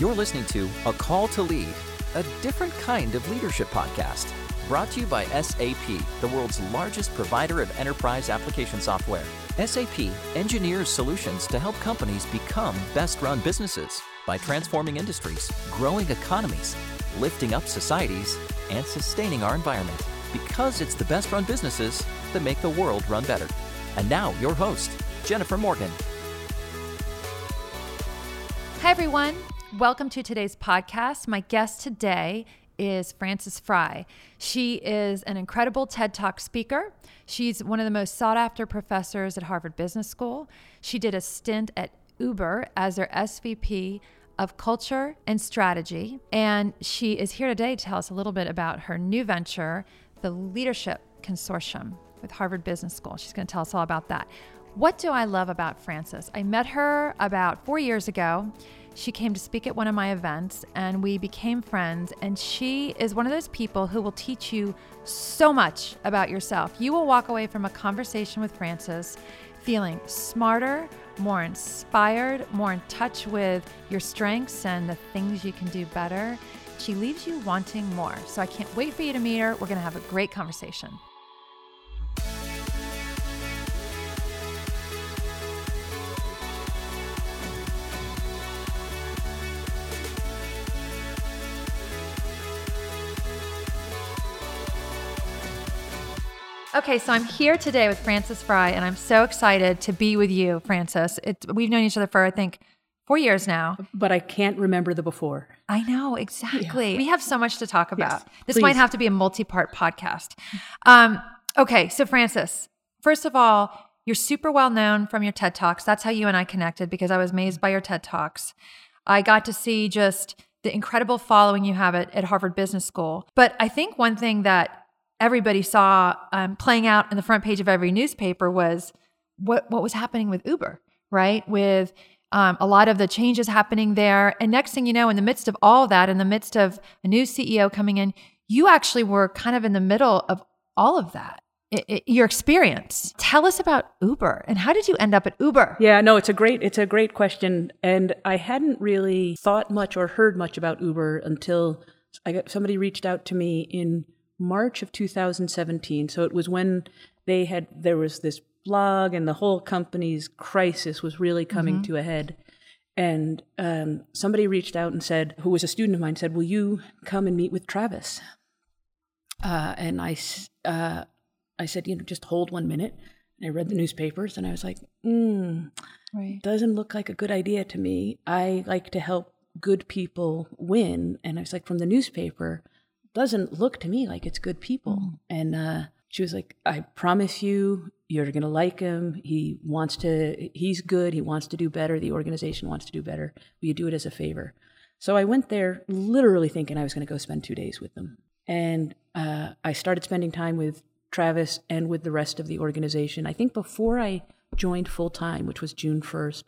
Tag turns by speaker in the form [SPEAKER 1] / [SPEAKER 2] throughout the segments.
[SPEAKER 1] You're listening to A Call to Lead, a different kind of leadership podcast. Brought to you by SAP, the world's largest provider of enterprise application software. SAP engineers solutions to help companies become best run businesses by transforming industries, growing economies, lifting up societies, and sustaining our environment. Because it's the best run businesses that make the world run better. And now, your host, Jennifer Morgan.
[SPEAKER 2] Hi, everyone. Welcome to today's podcast. My guest today is Frances Frei. She is an incredible TED Talk speaker. She's one of the most sought after professors at Harvard Business School. She did a stint at Uber as their SVP of Culture and Strategy. And she is here today to tell us a little bit about her new venture, the Leadership Consortium with Harvard Business School. She's going to tell us all about that. What do I love about Frances? I met her about four years ago. She came to speak at one of my events and we became friends. And she is one of those people who will teach you so much about yourself. You will walk away from a conversation with Frances feeling smarter, more inspired, more in touch with your strengths and the things you can do better. She leaves you wanting more. So I can't wait for you to meet her. We're going to have a great conversation. Okay, so I'm here today with Frances Frei, and I'm so excited to be with you, Frances. It's, we've known each other for, I think, four years now.
[SPEAKER 3] But I can't remember the before.
[SPEAKER 2] I know, exactly. Yeah. We have so much to talk about. Yes, this
[SPEAKER 3] please.
[SPEAKER 2] might have to be a multi part podcast. Um, okay, so, Frances, first of all, you're super well known from your TED Talks. That's how you and I connected because I was amazed by your TED Talks. I got to see just the incredible following you have at, at Harvard Business School. But I think one thing that everybody saw um, playing out in the front page of every newspaper was what what was happening with Uber, right? With um, a lot of the changes happening there, and next thing you know, in the midst of all of that, in the midst of a new CEO coming in, you actually were kind of in the middle of all of that. It, it, your experience. Tell us about Uber and how did you end up at Uber?
[SPEAKER 3] Yeah, no, it's a great it's a great question, and I hadn't really thought much or heard much about Uber until I got somebody reached out to me in March of 2017. So it was when they had, there was this blog and the whole company's crisis was really coming mm-hmm. to a head. And um, somebody reached out and said, who was a student of mine, said, Will you come and meet with Travis? Uh, and I, uh, I said, You know, just hold one minute. And I read the newspapers and I was like, Hmm, right. doesn't look like a good idea to me. I like to help good people win. And I was like, From the newspaper, doesn't look to me like it's good people. Mm. And uh, she was like, I promise you, you're going to like him. He wants to, he's good. He wants to do better. The organization wants to do better. Will you do it as a favor? So I went there literally thinking I was going to go spend two days with them. And uh, I started spending time with Travis and with the rest of the organization. I think before I joined full time, which was June 1st,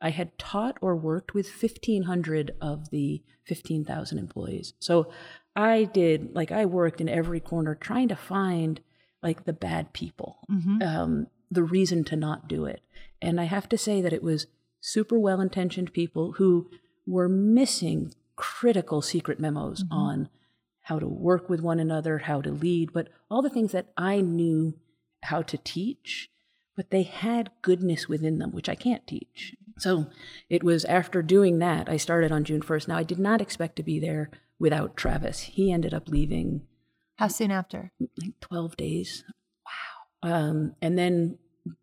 [SPEAKER 3] I had taught or worked with 1,500 of the 15,000 employees. So I did, like, I worked in every corner trying to find, like, the bad people, mm-hmm. um, the reason to not do it. And I have to say that it was super well intentioned people who were missing critical secret memos mm-hmm. on how to work with one another, how to lead, but all the things that I knew how to teach, but they had goodness within them, which I can't teach. So it was after doing that, I started on June 1st. Now, I did not expect to be there without Travis. He ended up leaving.
[SPEAKER 2] How soon after?
[SPEAKER 3] Like 12 days.
[SPEAKER 2] Wow.
[SPEAKER 3] Um, and then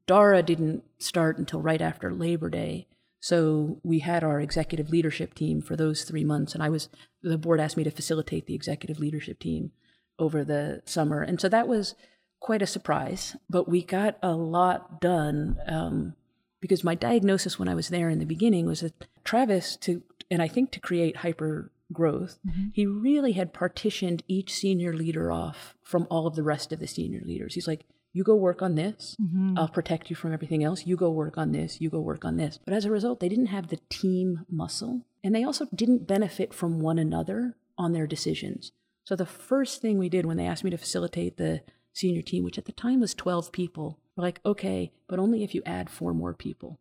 [SPEAKER 3] Dara didn't start until right after Labor Day. So we had our executive leadership team for those three months. And I was, the board asked me to facilitate the executive leadership team over the summer. And so that was quite a surprise, but we got a lot done. Um, because my diagnosis when I was there in the beginning was that Travis to and I think to create hyper growth, mm-hmm. he really had partitioned each senior leader off from all of the rest of the senior leaders. He's like, you go work on this. Mm-hmm. I'll protect you from everything else. You go work on this. You go work on this. But as a result, they didn't have the team muscle and they also didn't benefit from one another on their decisions. So the first thing we did when they asked me to facilitate the senior team, which at the time was 12 people, we're like, okay, but only if you add four more people.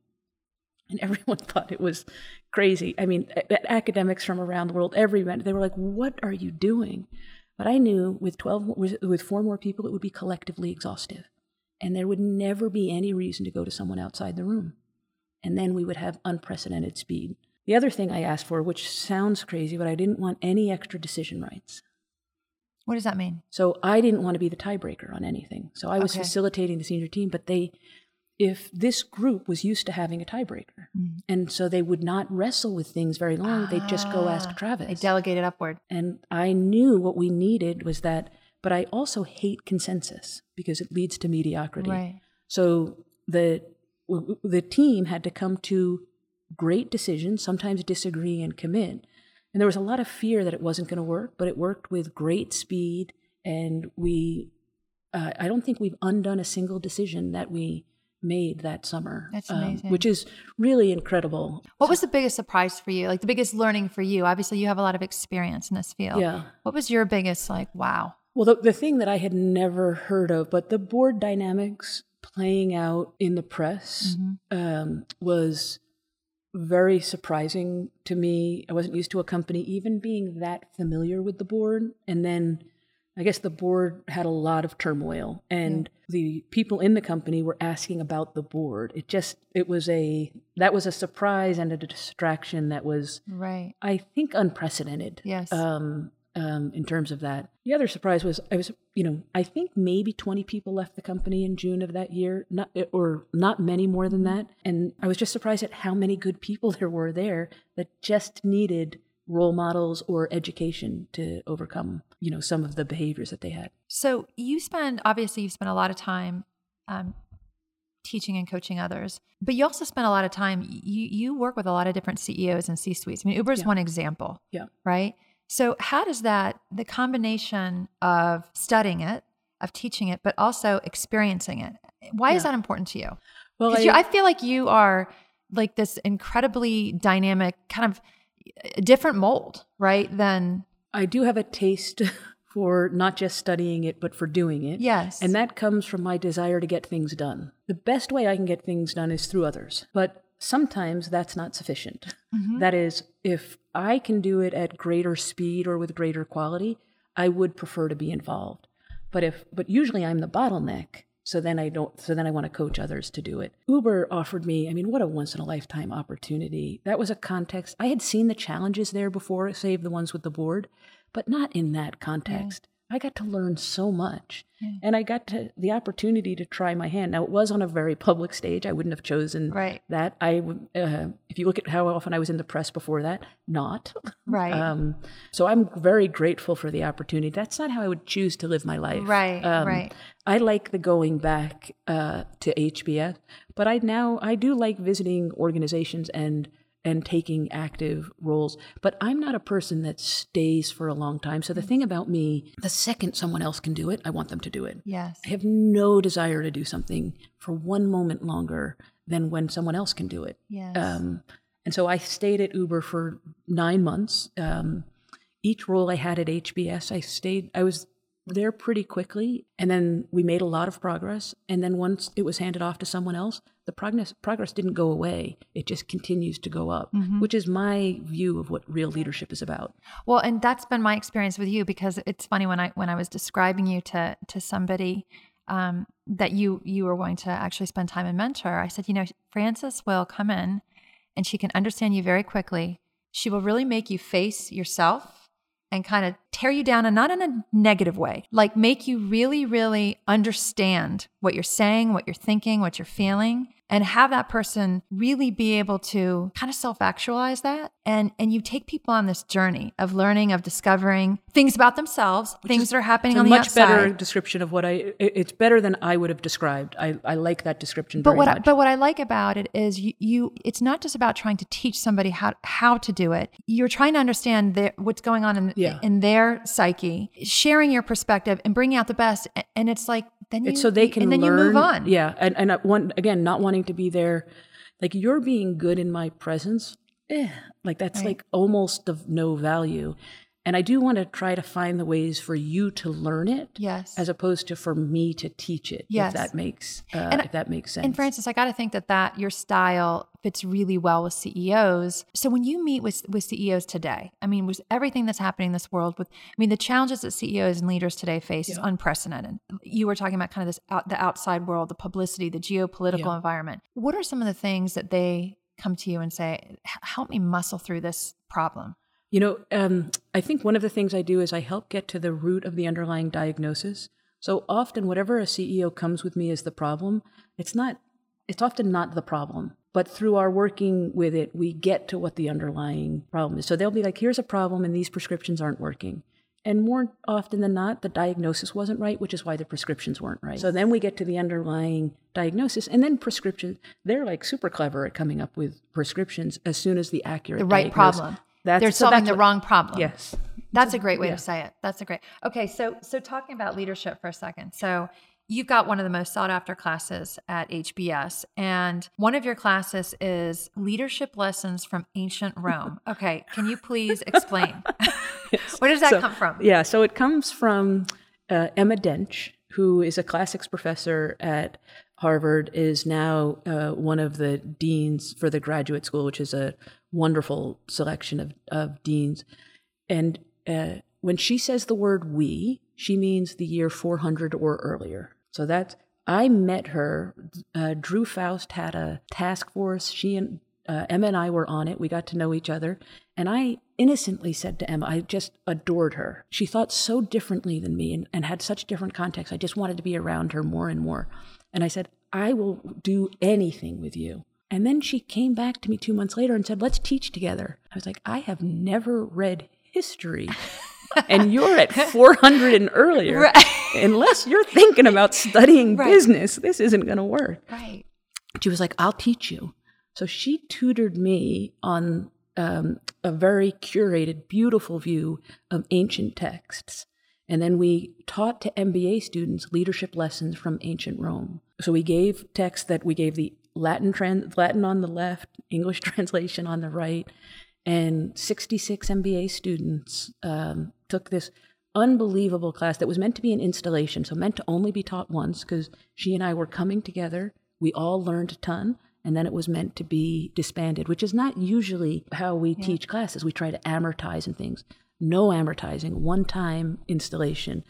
[SPEAKER 3] And everyone thought it was crazy. I mean, academics from around the world, everyone, they were like, what are you doing? But I knew with 12, with four more people, it would be collectively exhaustive. And there would never be any reason to go to someone outside the room. And then we would have unprecedented speed. The other thing I asked for, which sounds crazy, but I didn't want any extra decision rights.
[SPEAKER 2] What does that mean?
[SPEAKER 3] So I didn't want to be the tiebreaker on anything. So I was
[SPEAKER 2] Okay.
[SPEAKER 3] facilitating the senior team, but they, if this group was used to having a tiebreaker,
[SPEAKER 2] Mm.
[SPEAKER 3] and so they would not wrestle with things very long, they'd just go ask
[SPEAKER 2] Ah,
[SPEAKER 3] Travis.
[SPEAKER 2] They delegated upward.
[SPEAKER 3] And I knew what we needed was that, but I also hate consensus because it leads to mediocrity.
[SPEAKER 2] Right.
[SPEAKER 3] So the the team had to come to great decisions, sometimes disagree and commit. And there was a lot of fear that it wasn't going to work, but it worked with great speed. And we, uh, I don't think we've undone a single decision that we made that summer.
[SPEAKER 2] That's
[SPEAKER 3] um,
[SPEAKER 2] amazing.
[SPEAKER 3] which is really incredible.
[SPEAKER 2] What was the biggest surprise for you? Like the biggest learning for you? Obviously, you have a lot of experience in this field.
[SPEAKER 3] Yeah.
[SPEAKER 2] What was your biggest, like, wow?
[SPEAKER 3] Well, the, the thing that I had never heard of, but the board dynamics playing out in the press um, was very surprising to me. I wasn't used to a company even being that familiar with the board. And then I guess the board had a lot of turmoil, and the people in the company were asking about the board. It just, it was a, that was a surprise and a distraction that was,
[SPEAKER 2] Right.
[SPEAKER 3] I think, unprecedented
[SPEAKER 2] Yes.
[SPEAKER 3] um, um, in terms of that. The other surprise was I was, you know, I think maybe 20 people left the company in June of that year, not or not many more than that. And I was just surprised at how many good people there were there that just needed role models or education to overcome, you know, some of the behaviors that they had.
[SPEAKER 2] So you spend, obviously, you've spent a lot of time um, teaching and coaching others, but you also spend a lot of time, you, you work with a lot of different CEOs and C suites. I mean, Uber is
[SPEAKER 3] Yeah.
[SPEAKER 2] one example,
[SPEAKER 3] Yeah.
[SPEAKER 2] right? So, how does that, the combination of studying it, of teaching it, but also experiencing it, why is that important to you?
[SPEAKER 3] Well,
[SPEAKER 2] 'Cause you, I feel like you are like this incredibly dynamic, kind of a different mold, right? Than
[SPEAKER 3] I do have a taste for not just studying it, but for doing it.
[SPEAKER 2] yes,
[SPEAKER 3] And that comes from my desire to get things done. The best way I can get things done is through others. But sometimes that's not sufficient.
[SPEAKER 2] Mm-hmm.
[SPEAKER 3] That is, if I can do it at greater speed or with greater quality, I would prefer to be involved. But if but usually I'm the bottleneck. So then I don't so then I want to coach others to do it. Uber offered me, I mean, what a once in a lifetime opportunity. That was a context. I had seen the challenges there before, save the ones with the board, but not in that context. I got to learn so much. And I got to the opportunity to try my hand. Now it was on a very public stage. I wouldn't have chosen
[SPEAKER 2] Right.
[SPEAKER 3] that. I uh, if you look at how often I was in the press before that, not.
[SPEAKER 2] right,
[SPEAKER 3] Um, so I'm very grateful for the opportunity. That's not how I would choose to live my life.
[SPEAKER 2] Right,
[SPEAKER 3] Um,
[SPEAKER 2] right.
[SPEAKER 3] I like the going back uh, to HBS, but I now I do like visiting organizations and and taking active roles. But I'm not a person that stays for a long time. So the thing about me, the second someone else can do it, I want them to do it.
[SPEAKER 2] yes,
[SPEAKER 3] I have no desire to do something for one moment longer than when someone else can do it.
[SPEAKER 2] yes,
[SPEAKER 3] Um, and so I stayed at Uber for nine months. Um, each role I had at HBS, I stayed, I was there pretty quickly. And then we made a lot of progress. And then once it was handed off to someone else, the progress, progress didn't go away. It just continues to go up, which is my view of what real leadership is about.
[SPEAKER 2] Well, and that's been my experience with you because it's funny when I when I was describing you to to somebody um, that you you were going to actually spend time and mentor. I said, you know, Frances will come in and she can understand you very quickly. She will really make you face yourself and kind of tear you down and not in a negative way, like make you really, really understand what you're saying, what you're thinking, what you're feeling, and have that person really be able to kind of self-actualize that. And and you take people on this journey of learning, of discovering things about themselves, things that are happening on the outside
[SPEAKER 3] much
[SPEAKER 2] outside.
[SPEAKER 3] better description of what i it's better than I would have described. I, I like that description
[SPEAKER 2] but
[SPEAKER 3] very
[SPEAKER 2] what I,
[SPEAKER 3] much.
[SPEAKER 2] but what I like about it is you, you it's not just about trying to teach somebody how how to do it. You're trying to understand their, what's going on in
[SPEAKER 3] Yeah.
[SPEAKER 2] in their psyche, sharing your perspective and bringing out the best. And it's like then you
[SPEAKER 3] it's so they can
[SPEAKER 2] and then
[SPEAKER 3] learn.
[SPEAKER 2] you move on.
[SPEAKER 3] Yeah, and and uh, one again, not wanting to be there, like you're being good in my presence. Eh, like that's
[SPEAKER 2] Right.
[SPEAKER 3] like almost of no value. And I do want to try to find the ways for you to learn it,
[SPEAKER 2] Yes.
[SPEAKER 3] as opposed to for me to teach it.
[SPEAKER 2] Yes.
[SPEAKER 3] if that makes uh,
[SPEAKER 2] And-
[SPEAKER 3] if that makes sense.
[SPEAKER 2] And Frances, I got to think that that your style fits really well with CEOs. So when you meet with with CEOs today, I mean, with everything that's happening in this world, with I mean, the challenges that CEOs and leaders today face is
[SPEAKER 3] Yeah.
[SPEAKER 2] unprecedented. You were talking about kind of this out, the outside world, the publicity, the geopolitical
[SPEAKER 3] Yeah.
[SPEAKER 2] environment. What are some of the things that they come to you and say, "Help me muscle through this problem"?
[SPEAKER 3] You know, um, I think one of the things I do is I help get to the root of the underlying diagnosis. So often, whatever a CEO comes with me as the problem, it's not, it's often not the problem. But through our working with it, we get to what the underlying problem is. So they'll be like, here's a problem, and these prescriptions aren't working. And more often than not, the diagnosis wasn't right, which is why the prescriptions weren't right. So then we get to the underlying diagnosis, and then prescriptions, they're like super clever at coming up with prescriptions as soon as the accurate
[SPEAKER 2] The right
[SPEAKER 3] diagnosis-
[SPEAKER 2] problem.
[SPEAKER 3] That's,
[SPEAKER 2] They're solving the
[SPEAKER 3] what-
[SPEAKER 2] wrong problem.
[SPEAKER 3] Yes.
[SPEAKER 2] That's a great way
[SPEAKER 3] yeah.
[SPEAKER 2] to say it. That's a great. Okay, so so talking about leadership for a second. So you've got one of the most sought after classes at HBS and one of your classes is leadership lessons from ancient Rome. Okay, can you please explain? Where does that
[SPEAKER 3] So-
[SPEAKER 2] come from?
[SPEAKER 3] Yeah, so it comes from uh, Emma Dench, who is a classics professor at Harvard, is now uh, one of the deans for the graduate school, which is a wonderful selection of, of deans. And uh, when she says the word we, she means the year 400 or earlier. So that's, I met her. Uh, Drew Faust had a task force. She and uh, Emma and I were on it. We got to know each other. And I innocently said to Emma, I just adored her. She thought so differently than me and, and had such different contexts. I just wanted to be around her more and more. And I said, I will do anything with you. And then she came back to me two months later and said, Let's teach together. I was like, I have never read history. and you're at 400 and earlier.
[SPEAKER 2] Right.
[SPEAKER 3] Unless you're thinking about studying
[SPEAKER 2] Right.
[SPEAKER 3] business, this isn't going to work.
[SPEAKER 2] Right.
[SPEAKER 3] She was like, I'll teach you. So she tutored me on um, a very curated, beautiful view of ancient texts. And then we taught to MBA students leadership lessons from ancient Rome. So we gave texts that we gave the Latin trans- Latin on the left, English translation on the right, and 66 MBA students um, took this unbelievable class that was meant to be an installation, so meant to only be taught once because she and I were coming together. We all learned a ton, and then it was meant to be disbanded, which is not usually how we teach classes. We try to amortize and things. No amortizing, one time installation.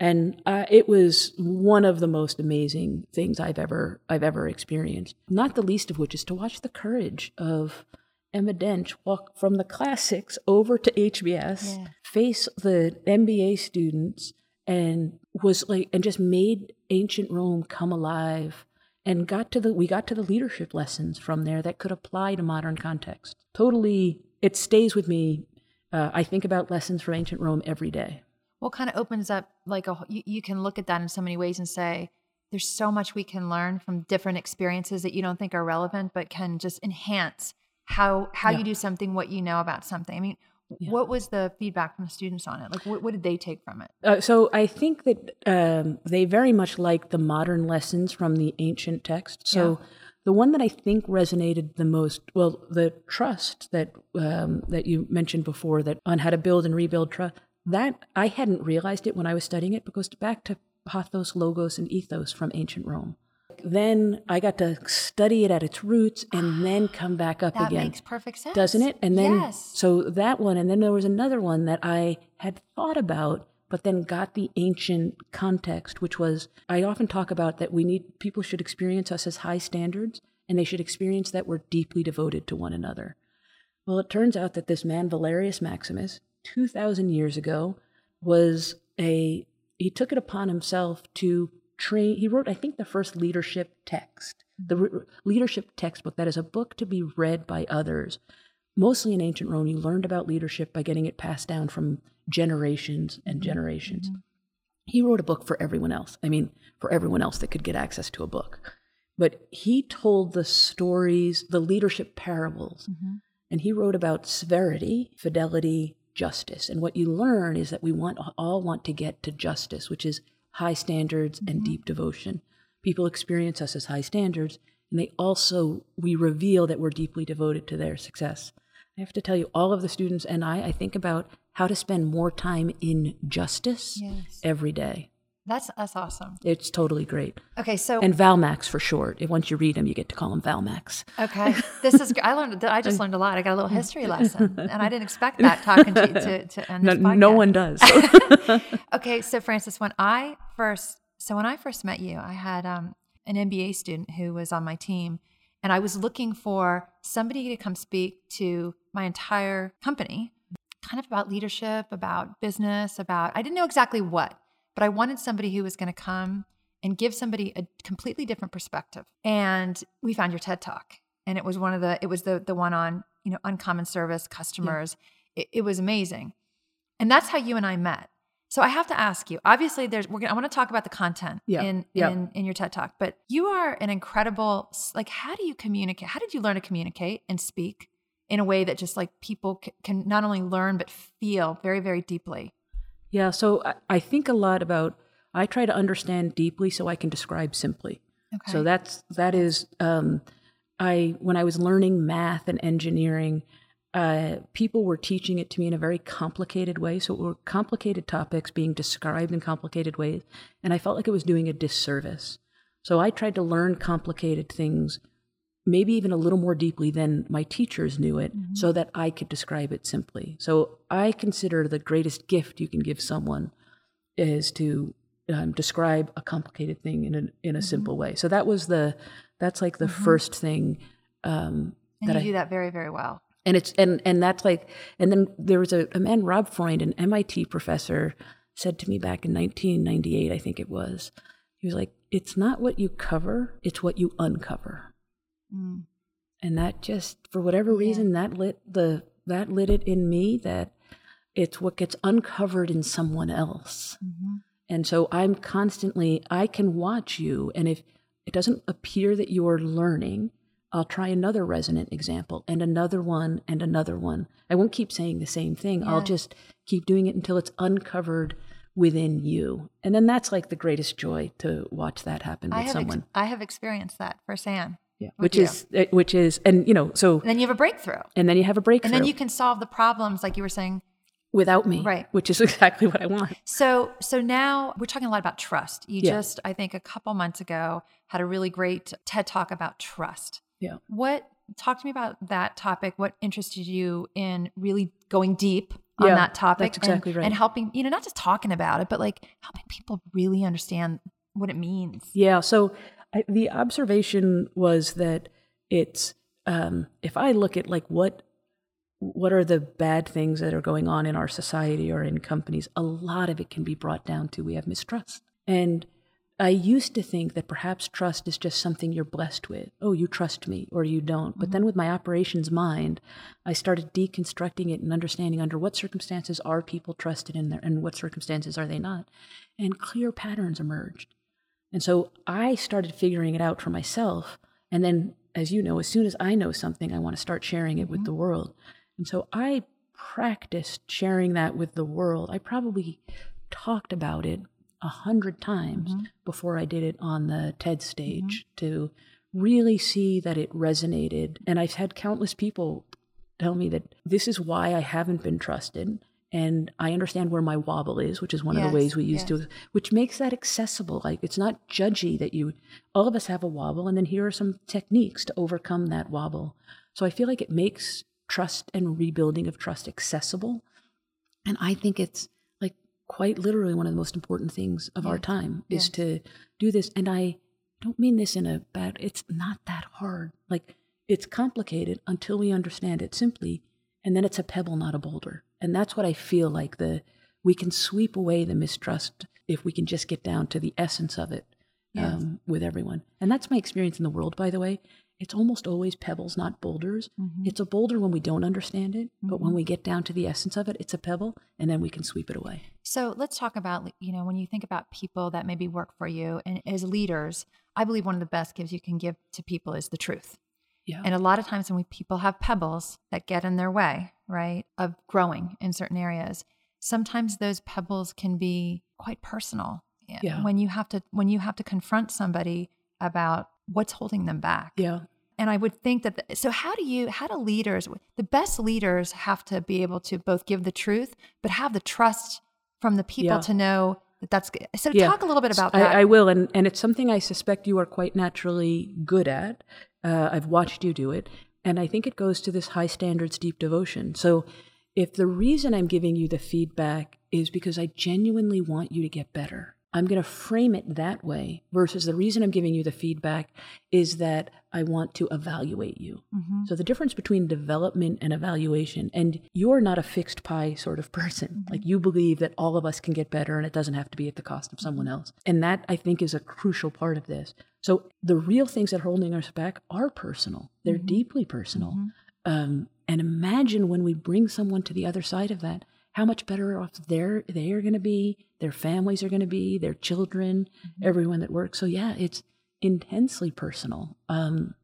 [SPEAKER 3] And uh, it was one of the most amazing things I've ever I've ever experienced. Not the least of which is to watch the courage of Emma Dench walk from the classics over to HBS,
[SPEAKER 2] Yeah.
[SPEAKER 3] face the MBA students, and was like, and just made ancient Rome come alive. And got to the we got to the leadership lessons from there that could apply to modern context. Totally, it stays with me. Uh, I think about lessons from ancient Rome every day.
[SPEAKER 2] Well, kind of opens up like a you, you can look at that in so many ways and say there's so much we can learn from different experiences that you don't think are relevant, but can just enhance how how
[SPEAKER 3] Yeah.
[SPEAKER 2] you do something, what you know about something. I mean,
[SPEAKER 3] Yeah.
[SPEAKER 2] what was the feedback from the students on it? Like, what, what did they take from it?
[SPEAKER 3] Uh, so I think that um, they very much like the modern lessons from the ancient text. So the one that I think resonated the most, well, the trust that um, that you mentioned before, that on how to build and rebuild trust. That I hadn't realized it when I was studying it, because back to pathos, logos, and ethos from ancient Rome. Then I got to study it at its roots, and ah, then come back up
[SPEAKER 2] That
[SPEAKER 3] again
[SPEAKER 2] makes perfect sense,
[SPEAKER 3] doesn't it? And then
[SPEAKER 2] yes,
[SPEAKER 3] so that one, and then there was another one that I had thought about, but then got the ancient context, which was I often talk about that we need people should experience us as high standards, and they should experience that we're deeply devoted to one another. Well, it turns out that this man Valerius Maximus, two thousand years ago, was a he took it upon himself to train. He wrote, I think, the first leadership text, the re- leadership textbook. That is a book to be read by others. Mostly in ancient Rome, you learned about leadership by getting it passed down from generations and generations. Mm-hmm. He wrote a book for everyone else. I mean, for everyone else that could get access to a book. But he told the stories, the leadership parables, mm-hmm. and he wrote about severity, fidelity, justice. And what you learn is that we want all want to get to justice, which is high standards and mm-hmm. deep devotion. People experience us as high standards, and they also we reveal that we're deeply devoted to their success. I have to tell you, all of the students and I, I think about how to spend more time in justice
[SPEAKER 2] Yes.
[SPEAKER 3] every day.
[SPEAKER 2] That's that's awesome.
[SPEAKER 3] It's totally great.
[SPEAKER 2] Okay, so
[SPEAKER 3] And Valmax for short. If once you read them, you get to call them Valmax.
[SPEAKER 2] okay, this is I learned I just learned a lot. I got a little history lesson, and I didn't expect that talking to you to, to on
[SPEAKER 3] No, no one does.
[SPEAKER 2] Okay, so Frances, when I first so when I first met you, I had um, an MBA student who was on my team, and I was looking for somebody to come speak to my entire company, kind of about leadership, about business, about I didn't know exactly what, but I wanted somebody who was going to come and give somebody a completely different perspective. And we found your TED Talk, and it was one of the it was the the one on you know uncommon service customers. It, it was amazing, and that's how you and I met. So I have to ask you. Obviously, there's we're gonna, I want to talk about the content
[SPEAKER 3] Yeah,
[SPEAKER 2] in
[SPEAKER 3] yeah.
[SPEAKER 2] in in your TED Talk, but you are an incredible. Like, how do you communicate? How did you learn to communicate and speak in a way that just like people c- can not only learn but feel very very deeply?
[SPEAKER 3] Yeah, so I, I think a lot about, I try to understand deeply so I can describe simply.
[SPEAKER 2] Okay.
[SPEAKER 3] So that's that is um, I when I was learning math and engineering, uh, people were teaching it to me in a very complicated way. So it were complicated topics being described in complicated ways, and I felt like it was doing a disservice. So I tried to learn complicated things, maybe even a little more deeply than my teachers knew it, so that I could describe it simply. So I consider the greatest gift you can give someone is to um, describe a complicated thing in a in a simple way. So that was the that's like the first thing um,
[SPEAKER 2] and
[SPEAKER 3] that
[SPEAKER 2] you
[SPEAKER 3] I
[SPEAKER 2] do that very very well.
[SPEAKER 3] and it's and and that's like and then there was a, a man Rob Freund, an MIT professor, said to me back in 1998, I think it was. He was like, "It's not what you cover; it's what you uncover."
[SPEAKER 2] Mm.
[SPEAKER 3] and that just for whatever reason that lit the that lit it in me that it's what gets uncovered in someone else.
[SPEAKER 2] Mm-hmm.
[SPEAKER 3] and so i'm constantly i can watch you and if it doesn't appear that you're learning i'll try another resonant example and another one and another one. I won't keep saying the same thing. I'll just keep doing it until it's uncovered within you. And then that's like the greatest joy to watch that happen
[SPEAKER 2] I
[SPEAKER 3] with someone
[SPEAKER 2] ex- I have experienced that firsthand.
[SPEAKER 3] Yeah which is eh, which is and you know so
[SPEAKER 2] And then you have a breakthrough,
[SPEAKER 3] and then you have a breakthrough
[SPEAKER 2] and then you can solve the problems like you were saying.
[SPEAKER 3] without me
[SPEAKER 2] Right.
[SPEAKER 3] which is exactly what i want
[SPEAKER 2] So so now we're talking a lot about trust. You
[SPEAKER 3] Yeah.
[SPEAKER 2] just I think a couple months ago had a really great TED talk about trust.
[SPEAKER 3] yeah
[SPEAKER 2] What talk to me about that topic? What interested you in really going deep on
[SPEAKER 3] Yeah,
[SPEAKER 2] that topic?
[SPEAKER 3] that's exactly
[SPEAKER 2] and,
[SPEAKER 3] right.
[SPEAKER 2] And helping, you know, not just talking about it, but like helping people really understand what it means.
[SPEAKER 3] yeah so I, the observation was that it's um, if i look at like what what are the bad things that are going on in our society or in companies a lot of it can be brought down to we have mistrust. And i used to think that perhaps trust is just something you're blessed with. Oh you trust me or you don't. But then with my operations mind i started deconstructing it and understanding under what circumstances are people trusted in there and what circumstances are they not. And clear patterns emerged and so I started figuring it out for myself. And then, as you know, as soon as I know something, I want to start sharing it with mm-hmm. the world. And so I practiced sharing that with the world. I probably talked about it a hundred times mm-hmm. before I did it on the TED mm-hmm. stage to really see that it resonated. And I've had countless people tell me that this is why I haven't been trusted. And I understand where my wobble is, which is one of the ways we use
[SPEAKER 2] yes.
[SPEAKER 3] to, which makes that accessible. Like it's not judgy that you, all of us have a wobble, and then here are some techniques to overcome that wobble. So I feel like it makes trust and rebuilding of trust accessible. And I think it's like quite literally one of the most important things of our
[SPEAKER 2] Yes,
[SPEAKER 3] time is to do this. And I don't mean this in a bad, it's not that hard. Like it's complicated until we understand it simply. And then it's a pebble, not a boulder. And that's what I feel like the, we can sweep away the mistrust if we can just get down to the essence of it
[SPEAKER 2] Yes.
[SPEAKER 3] um, with everyone. And that's my experience in the world, by the way. It's almost always pebbles, not boulders.
[SPEAKER 2] Mm-hmm.
[SPEAKER 3] It's a boulder when we don't understand it, but when we get down to the essence of it, it's a pebble, and then we can sweep it away.
[SPEAKER 2] So let's talk about, you know, when you think about people that maybe work for you and as leaders, I believe one of the best gifts you can give to people is the truth.
[SPEAKER 3] Yeah.
[SPEAKER 2] And a lot of times when we, people have pebbles that get in their way, right, of growing in certain areas, sometimes those pebbles can be quite personal.
[SPEAKER 3] Yeah.
[SPEAKER 2] When you have to when you have to confront somebody about what's holding them back.
[SPEAKER 3] yeah.
[SPEAKER 2] And I would think that, the, so how do you, how do leaders, the best leaders have to be able to both give the truth, but have the trust from the people
[SPEAKER 3] Yeah.
[SPEAKER 2] to know that that's good. So
[SPEAKER 3] Yeah.
[SPEAKER 2] talk a little bit about
[SPEAKER 3] I,
[SPEAKER 2] that.
[SPEAKER 3] I will, and, and it's something I suspect you are quite naturally good at. Uh, I've watched you do it, and I think it goes to this high standards, deep devotion. So, if the reason I'm giving you the feedback is because I genuinely want you to get better, I'm going to frame it that way versus the reason I'm giving you the feedback is that I want to evaluate you.
[SPEAKER 2] Mm-hmm.
[SPEAKER 3] So the difference between development and evaluation, and you're not a fixed pie sort of person. Like you believe that all of us can get better and it doesn't have to be at the cost of someone else. And that I think is a crucial part of this. So the real things that are holding us back are personal. They're deeply personal. Um, and imagine when we bring someone to the other side of that, how much better off they're they are going to be, their families are going to be, their children, everyone that works. So yeah, it's intensely personal. Um,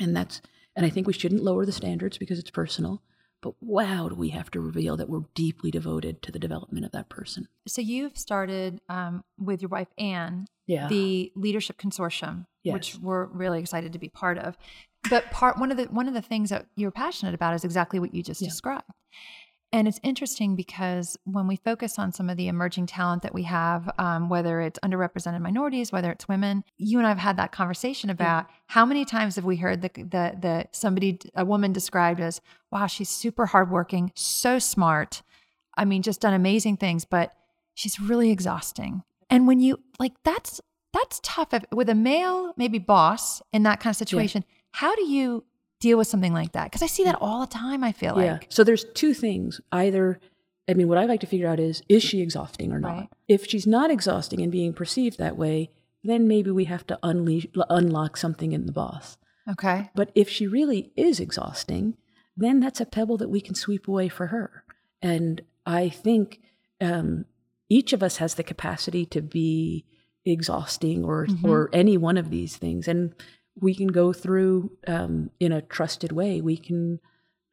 [SPEAKER 3] and that's and I think we shouldn't lower the standards because it's personal. But wow, do we have to reveal that we're deeply devoted to the development of that person?
[SPEAKER 2] so you've started um, with your wife, Anne,
[SPEAKER 3] Yeah.
[SPEAKER 2] the leadership consortium, which we're really excited to be part of. But part one of the one of the things that you're passionate about is exactly what you just
[SPEAKER 3] Yeah.
[SPEAKER 2] described. And it's interesting because when we focus on some of the emerging talent that we have, um, whether it's underrepresented minorities, whether it's women, you and I have had that conversation about how many times have we heard the, the, the somebody, a woman described as, wow, she's super hardworking, so smart. I mean, just done amazing things, but she's really exhausting. And when you like, that's that's tough if, with a male, maybe boss in that kind of situation. How do you deal with something like that? Because I see that all the time. I feel
[SPEAKER 3] Yeah.
[SPEAKER 2] like
[SPEAKER 3] So there's two things. Either, I mean, what I like to figure out is, is she exhausting or not?
[SPEAKER 2] Right.
[SPEAKER 3] If she's not exhausting and being perceived that way, then maybe we have to unleash, unlock something in the boss.
[SPEAKER 2] okay,
[SPEAKER 3] But if she really is exhausting, then that's a pebble that we can sweep away for her. And I think um, each of us has the capacity to be exhausting or mm-hmm. or any one of these things, and we can go through um, in a trusted way. We can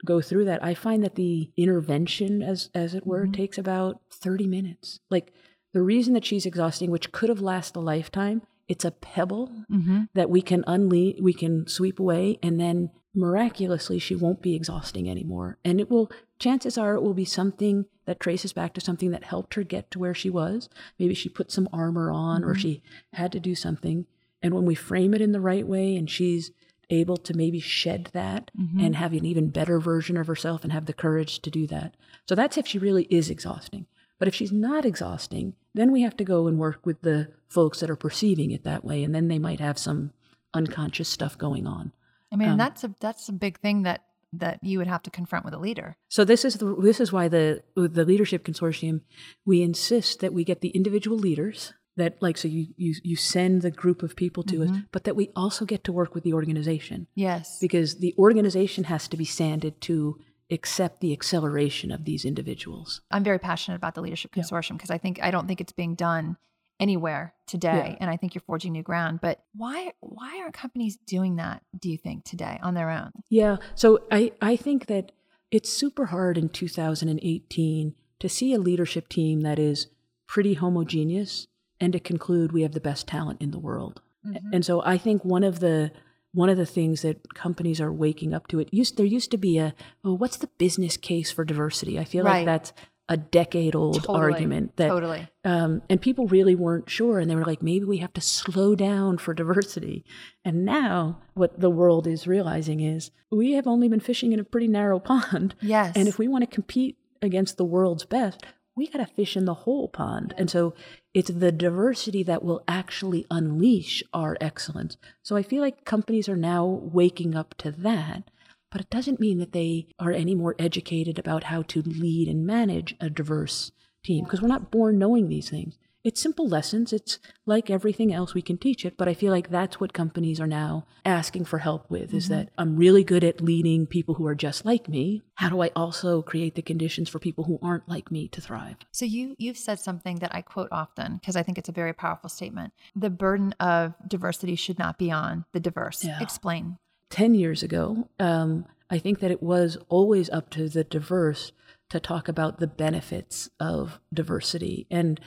[SPEAKER 3] go through that. I find that the intervention, as as it were, mm-hmm. takes about thirty minutes. Like the reason that she's exhausting, which could have lasted a lifetime, it's a pebble mm-hmm. that we can unleash, we can sweep away, and then miraculously she won't be exhausting anymore. And it will, chances are, it will be something that traces back to something that helped her get to where she was. Maybe she put some armor on or mm-hmm. she had to do something. And when we frame it in the right way and she's able to maybe shed that mm-hmm. and have an even better version of herself and have the courage to do that. So that's if she really is exhausting. But if she's not exhausting, then we have to go and work with the folks that are perceiving it that way. And then they might have some unconscious stuff going on.
[SPEAKER 2] I mean um, that's a that's a big thing that that you would have to confront with a leader.
[SPEAKER 3] So this is the this is why the the leadership consortium we insist that we get the individual leaders that like so you you you send the group of people to us, mm-hmm. but that we also get to work with the organization
[SPEAKER 2] Yes,
[SPEAKER 3] because the organization has to be sanded to accept the acceleration of these individuals.
[SPEAKER 2] I'm very passionate about the leadership consortium because I think I don't think it's being done anywhere today,
[SPEAKER 3] Yeah.
[SPEAKER 2] and I think you're forging new ground. But why why aren't companies doing that? Do you think today on their own?
[SPEAKER 3] Yeah. So I, I think that it's super hard in 2018 to see a leadership team that is pretty homogeneous and to conclude we have the best talent in the world. Mm-hmm. And so I think one of the one of the things that companies are waking up to it used there used to be a oh what's the business case for diversity? I feel
[SPEAKER 2] Right.
[SPEAKER 3] like that's a decade old
[SPEAKER 2] Totally.
[SPEAKER 3] argument that
[SPEAKER 2] Totally.
[SPEAKER 3] um, and people really weren't sure and they were like maybe we have to slow down for diversity and now what the world is realizing is we have only been fishing in a pretty narrow pond
[SPEAKER 2] Yes.
[SPEAKER 3] and if we want to compete against the world's best we got to fish in the whole pond and so it's the diversity that will actually unleash our excellence so i feel like companies are now waking up to that but it doesn't mean that they are any more educated about how to lead and manage a diverse team because we're not born knowing these things. It's simple lessons. It's like everything else we can teach it, but I feel like that's what companies are now asking for help with is mm-hmm. that I'm really good at leading people who are just like me. How do I also create the conditions for people who aren't like me to thrive?
[SPEAKER 2] So you you've said something that I quote often because I think it's a very powerful statement. The burden of diversity should not be on the diverse.
[SPEAKER 3] Yeah.
[SPEAKER 2] Explain.
[SPEAKER 3] 10 years ago, um, I think that it was always up to the diverse to talk about the benefits of diversity. And,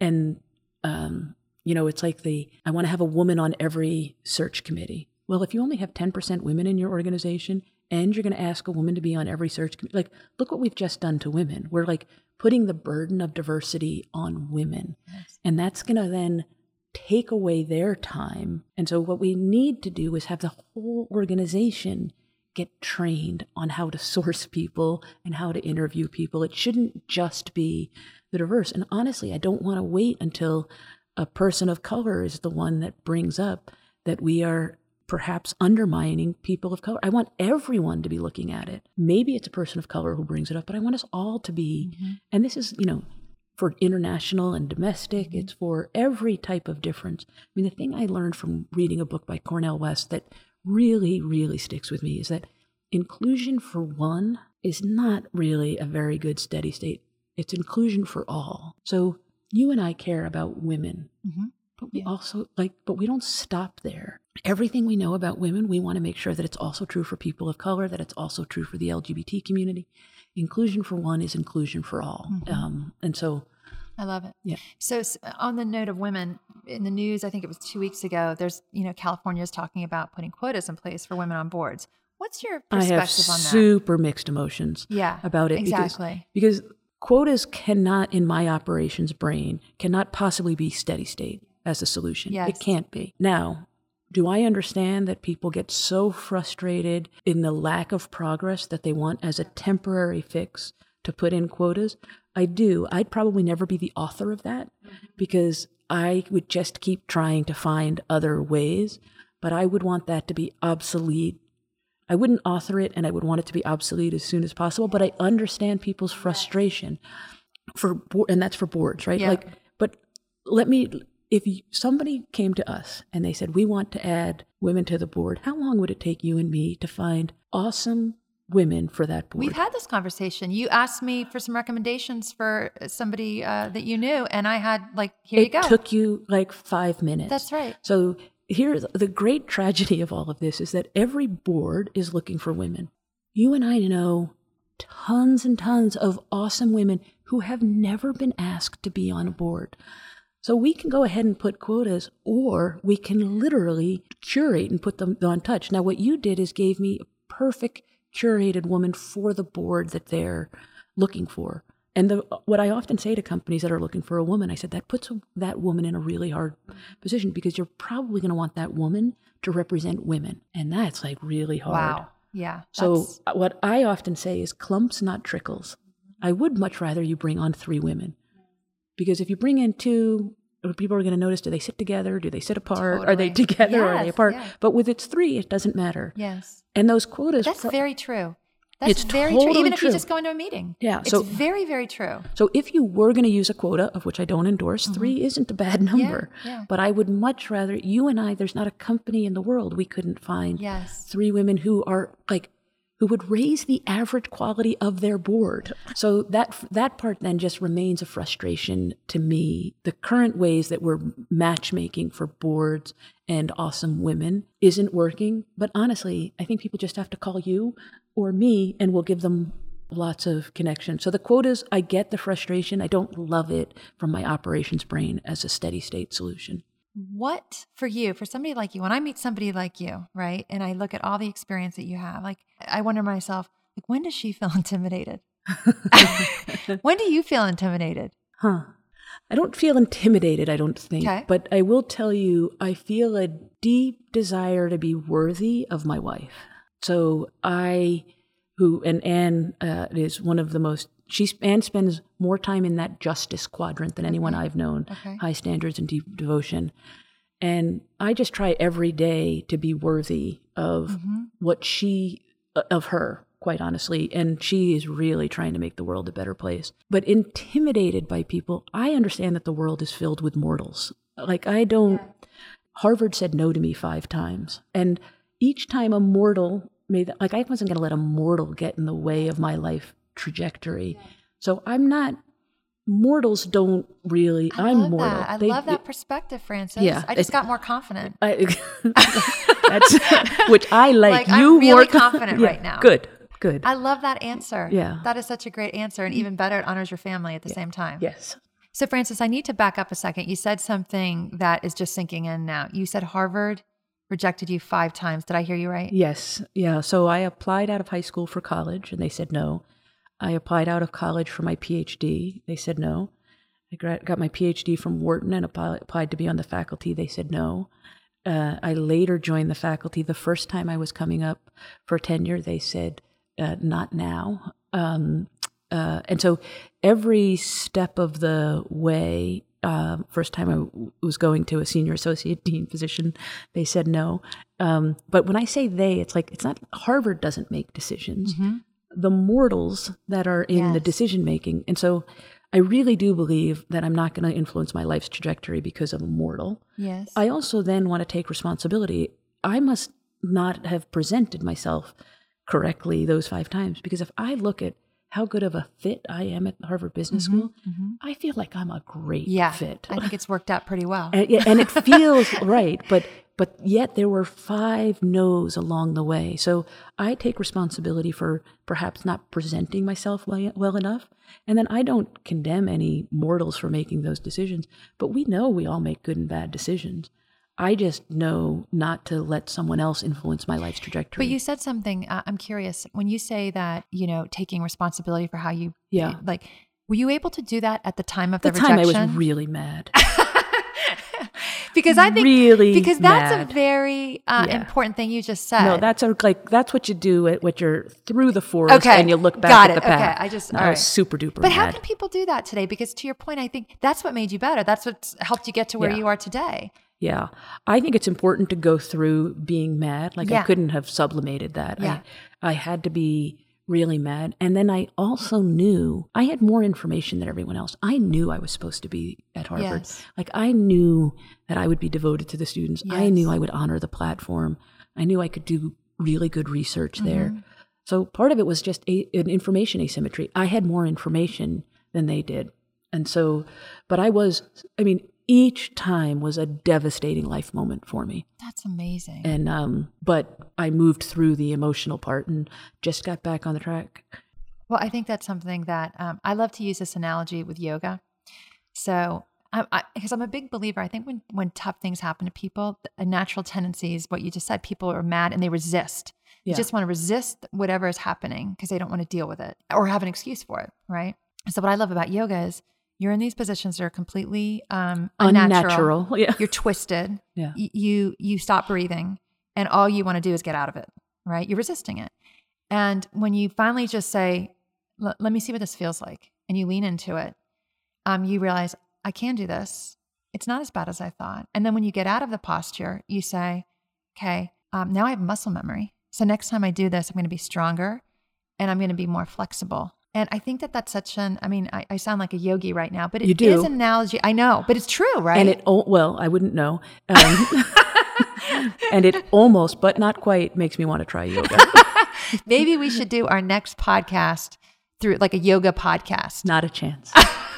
[SPEAKER 3] and, um, you know, it's like the, I want to have a woman on every search committee. well, if you only have 10% women in your organization and you're going to ask a woman to be on every search committee, like, look what we've just done to women. We're like putting the burden of diversity on women. And that's going to then take away their time. And so, what we need to do is have the whole organization get trained on how to source people and how to interview people. It shouldn't just be the diverse. And honestly, I don't want to wait until a person of color is the one that brings up that we are perhaps undermining people of color. I want everyone to be looking at it. Maybe it's a person of color who brings it up, but I want us all to be, mm-hmm. and this is, you know, for international and domestic, mm-hmm. it's for every type of difference. I mean, the thing I learned from reading a book by Cornel West that really, really sticks with me is that inclusion for one is not really a very good steady state. It's inclusion for all. So you and I care about women, mm-hmm. but we yeah. also like, but we don't stop there. Everything we know about women, we want to make sure that it's also true for people of color, that it's also true for the LGBT community. Inclusion for one is inclusion for all. Mm-hmm. Um, and so
[SPEAKER 2] I love it.
[SPEAKER 3] Yeah.
[SPEAKER 2] So on the note of women in the news, I think it was two weeks ago. There's, you know, California is talking about putting quotas in place for women on boards. What's your perspective
[SPEAKER 3] I have
[SPEAKER 2] on that?
[SPEAKER 3] Super mixed emotions.
[SPEAKER 2] Yeah,
[SPEAKER 3] about it
[SPEAKER 2] exactly
[SPEAKER 3] because, because quotas cannot, in my operations brain, cannot possibly be steady state as a solution.
[SPEAKER 2] Yes.
[SPEAKER 3] It can't be. Now, do I understand that people get so frustrated in the lack of progress that they want as a temporary fix to put in quotas? I do. I'd probably never be the author of that mm-hmm. because I would just keep trying to find other ways, but I would want that to be obsolete. I wouldn't author it and I would want it to be obsolete as soon as possible, but I understand people's frustration for and that's for boards, right?
[SPEAKER 2] Yeah.
[SPEAKER 3] Like but let me if somebody came to us and they said we want to add women to the board, how long would it take you and me to find awesome women for that board.
[SPEAKER 2] We've had this conversation. You asked me for some recommendations for somebody uh, that you knew, and I had like, here
[SPEAKER 3] it
[SPEAKER 2] you go.
[SPEAKER 3] It took you like five minutes.
[SPEAKER 2] That's right.
[SPEAKER 3] So here, the great tragedy of all of this is that every board is looking for women. You and I know tons and tons of awesome women who have never been asked to be on a board. So we can go ahead and put quotas, or we can literally curate and put them on touch. Now, what you did is gave me a perfect curated woman for the board that they're looking for. And the, what I often say to companies that are looking for a woman, I said that puts that woman in a really hard position because you're probably going to want that woman to represent women, and that's like really hard.
[SPEAKER 2] Wow. Yeah.
[SPEAKER 3] So what I often say is clumps, not trickles. I would much rather you bring on three women, because if you bring in two, people are going to notice: do they sit together? Do they sit apart?
[SPEAKER 2] Totally.
[SPEAKER 3] Are they together?
[SPEAKER 2] Yes,
[SPEAKER 3] or are they apart?
[SPEAKER 2] Yeah.
[SPEAKER 3] But with its three, it doesn't matter.
[SPEAKER 2] Yes.
[SPEAKER 3] And those quotas.
[SPEAKER 2] That's pro- very true. That's
[SPEAKER 3] it's
[SPEAKER 2] very
[SPEAKER 3] totally
[SPEAKER 2] true. Even if
[SPEAKER 3] true.
[SPEAKER 2] you just go into a meeting.
[SPEAKER 3] Yeah.
[SPEAKER 2] It's
[SPEAKER 3] So
[SPEAKER 2] very, very true.
[SPEAKER 3] So if you were going to use a quota, of which I don't endorse, three isn't a bad number.
[SPEAKER 2] Mm-hmm. yeah.
[SPEAKER 3] But I would much rather you and I. There's not a company in the world we couldn't find
[SPEAKER 2] Yes.
[SPEAKER 3] three women who are like who would raise the average quality of their board. So that that part then just remains a frustration to me. The current ways that we're matchmaking for boards and awesome women isn't working. But honestly, I think people just have to call you or me and we'll give them lots of connections. So the quotas, I get the frustration. I don't love it from my operations brain as a steady state solution.
[SPEAKER 2] What for you, for somebody like you, when I meet somebody like you, right, and I look at all the experience that you have, like I wonder myself, like when does she feel intimidated? when do you feel intimidated?
[SPEAKER 3] Huh. I don't feel intimidated, I don't think.
[SPEAKER 2] Okay.
[SPEAKER 3] But I will tell you, I feel a deep desire to be worthy of my wife. So I, who, and Anne uh, is one of the most, she, Anne spends more time in that justice quadrant than anyone I've known
[SPEAKER 2] Okay.
[SPEAKER 3] high standards and deep devotion. And I just try every day to be worthy of
[SPEAKER 2] Mm-hmm.
[SPEAKER 3] what she, uh, of her, quite honestly. And she is really trying to make the world a better place. But intimidated by people, I understand that the world is filled with mortals. Like, I don't, Harvard said no to me five times. And each time a mortal made that, like, I wasn't going to let a mortal get in the way of my life trajectory. So I'm not, mortals don't really,
[SPEAKER 2] I
[SPEAKER 3] am mortal.
[SPEAKER 2] that. I
[SPEAKER 3] They-
[SPEAKER 2] love that perspective, Frances.
[SPEAKER 3] Yeah,
[SPEAKER 2] I just got more confident.
[SPEAKER 3] I, which I like.
[SPEAKER 2] Like, I'm
[SPEAKER 3] you
[SPEAKER 2] really
[SPEAKER 3] more
[SPEAKER 2] confident
[SPEAKER 3] Yeah,
[SPEAKER 2] right now.
[SPEAKER 3] Good, good.
[SPEAKER 2] I love that answer.
[SPEAKER 3] Yeah.
[SPEAKER 2] That is such a great answer. And even better, it honors your family at the same time.
[SPEAKER 3] yes.
[SPEAKER 2] So, Frances, I need to back up a second. You said something that is just sinking in now. You said Harvard rejected you five times. Did I hear you right?
[SPEAKER 3] Yes. Yeah. So I applied out of high school for college and they said no. I applied out of college for my PhD. They said no. I got my PhD from Wharton and applied to be on the faculty. They said no. Uh, I later joined the faculty. The first time I was coming up for tenure, they said, uh, not now. Um, uh, and so every step of the way, um, first time I w- was going to a senior associate dean position, they said no. Um, but when I say they, it's like, it's not, Harvard doesn't make decisions. Mm-hmm. The mortals that are in yes. the decision making. And so I really do believe that I'm not going to influence my life's trajectory because of a mortal.
[SPEAKER 2] Yes.
[SPEAKER 3] I also then want to take responsibility. I must not have presented myself correctly those five times because if I look at how good of a fit I am at Harvard Business mm-hmm, School, mm-hmm. I feel like I'm a great
[SPEAKER 2] yeah,
[SPEAKER 3] fit.
[SPEAKER 2] I think it's worked out pretty well.
[SPEAKER 3] and, yeah, and it feels right, but but yet there were five no's along the way. So I take responsibility for perhaps not presenting myself well, well enough. And then I don't condemn any mortals for making those decisions, but we know we all make good and bad decisions. I just know not to let someone else influence my life's trajectory.
[SPEAKER 2] But you said something. Uh, I'm curious when you say that you know taking responsibility for how you
[SPEAKER 3] yeah
[SPEAKER 2] like were you able to do that at the time of the,
[SPEAKER 3] the
[SPEAKER 2] rejection?
[SPEAKER 3] time I was really mad.
[SPEAKER 2] because I think
[SPEAKER 3] really
[SPEAKER 2] because that's
[SPEAKER 3] mad.
[SPEAKER 2] a very uh, yeah. important thing you just said.
[SPEAKER 3] No, that's a, like that's what you do at what you're through the forest
[SPEAKER 2] okay.
[SPEAKER 3] and you look back
[SPEAKER 2] Got
[SPEAKER 3] at
[SPEAKER 2] it.
[SPEAKER 3] the path.
[SPEAKER 2] Okay, I just
[SPEAKER 3] I
[SPEAKER 2] right.
[SPEAKER 3] was super duper.
[SPEAKER 2] But
[SPEAKER 3] mad.
[SPEAKER 2] how can people do that today? Because to your point, I think that's what made you better. That's what helped you get to where
[SPEAKER 3] Yeah.
[SPEAKER 2] you are today.
[SPEAKER 3] Yeah. I think it's important to go through being mad. Like
[SPEAKER 2] Yeah.
[SPEAKER 3] I couldn't have sublimated that.
[SPEAKER 2] Yeah.
[SPEAKER 3] I, I had to be really mad. And then I also knew I had more information than everyone else. I knew I was supposed to be at Harvard.
[SPEAKER 2] Yes.
[SPEAKER 3] Like I knew that I would be devoted to the students. I knew I would honor the platform. I knew I could do really good research
[SPEAKER 2] Mm-hmm.
[SPEAKER 3] there. So part of it was just a, an information asymmetry. I had more information than they did. And so, but I was, I mean, each time was a devastating life moment for me.
[SPEAKER 2] That's amazing.
[SPEAKER 3] And, um, but I moved through the emotional part and just got back on the track.
[SPEAKER 2] Well, I think that's something that um, I love to use this analogy with yoga. So, I, I, because I'm a big believer, I think when when tough things happen to people, a natural tendency is what you just said. People are mad and they resist.
[SPEAKER 3] Yeah.
[SPEAKER 2] They just want to resist whatever is happening because they don't want to deal with it or have an excuse for it, right? So, what I love about yoga is you're in these positions that are completely um, unnatural.
[SPEAKER 3] Unnatural. Yeah.
[SPEAKER 2] You're twisted.
[SPEAKER 3] Yeah.
[SPEAKER 2] Y- you you stop breathing, and all you want to do is get out of it, right? You're resisting it. And when you finally just say, "Let me see what this feels like," and you lean into it, um, you realize I can do this. It's not as bad as I thought. And then when you get out of the posture, you say, "Okay, um, now I have muscle memory. So next time I do this, I'm going to be stronger, and I'm going to be more flexible." And I think that that's such an. I mean, I, I sound like a yogi right now, but it is an analogy. I know, but it's true, right?
[SPEAKER 3] And it, well, I wouldn't know. Um, and it almost, but not quite, makes me want to try yoga.
[SPEAKER 2] Maybe we should do our next podcast through like a yoga podcast.
[SPEAKER 3] Not a chance.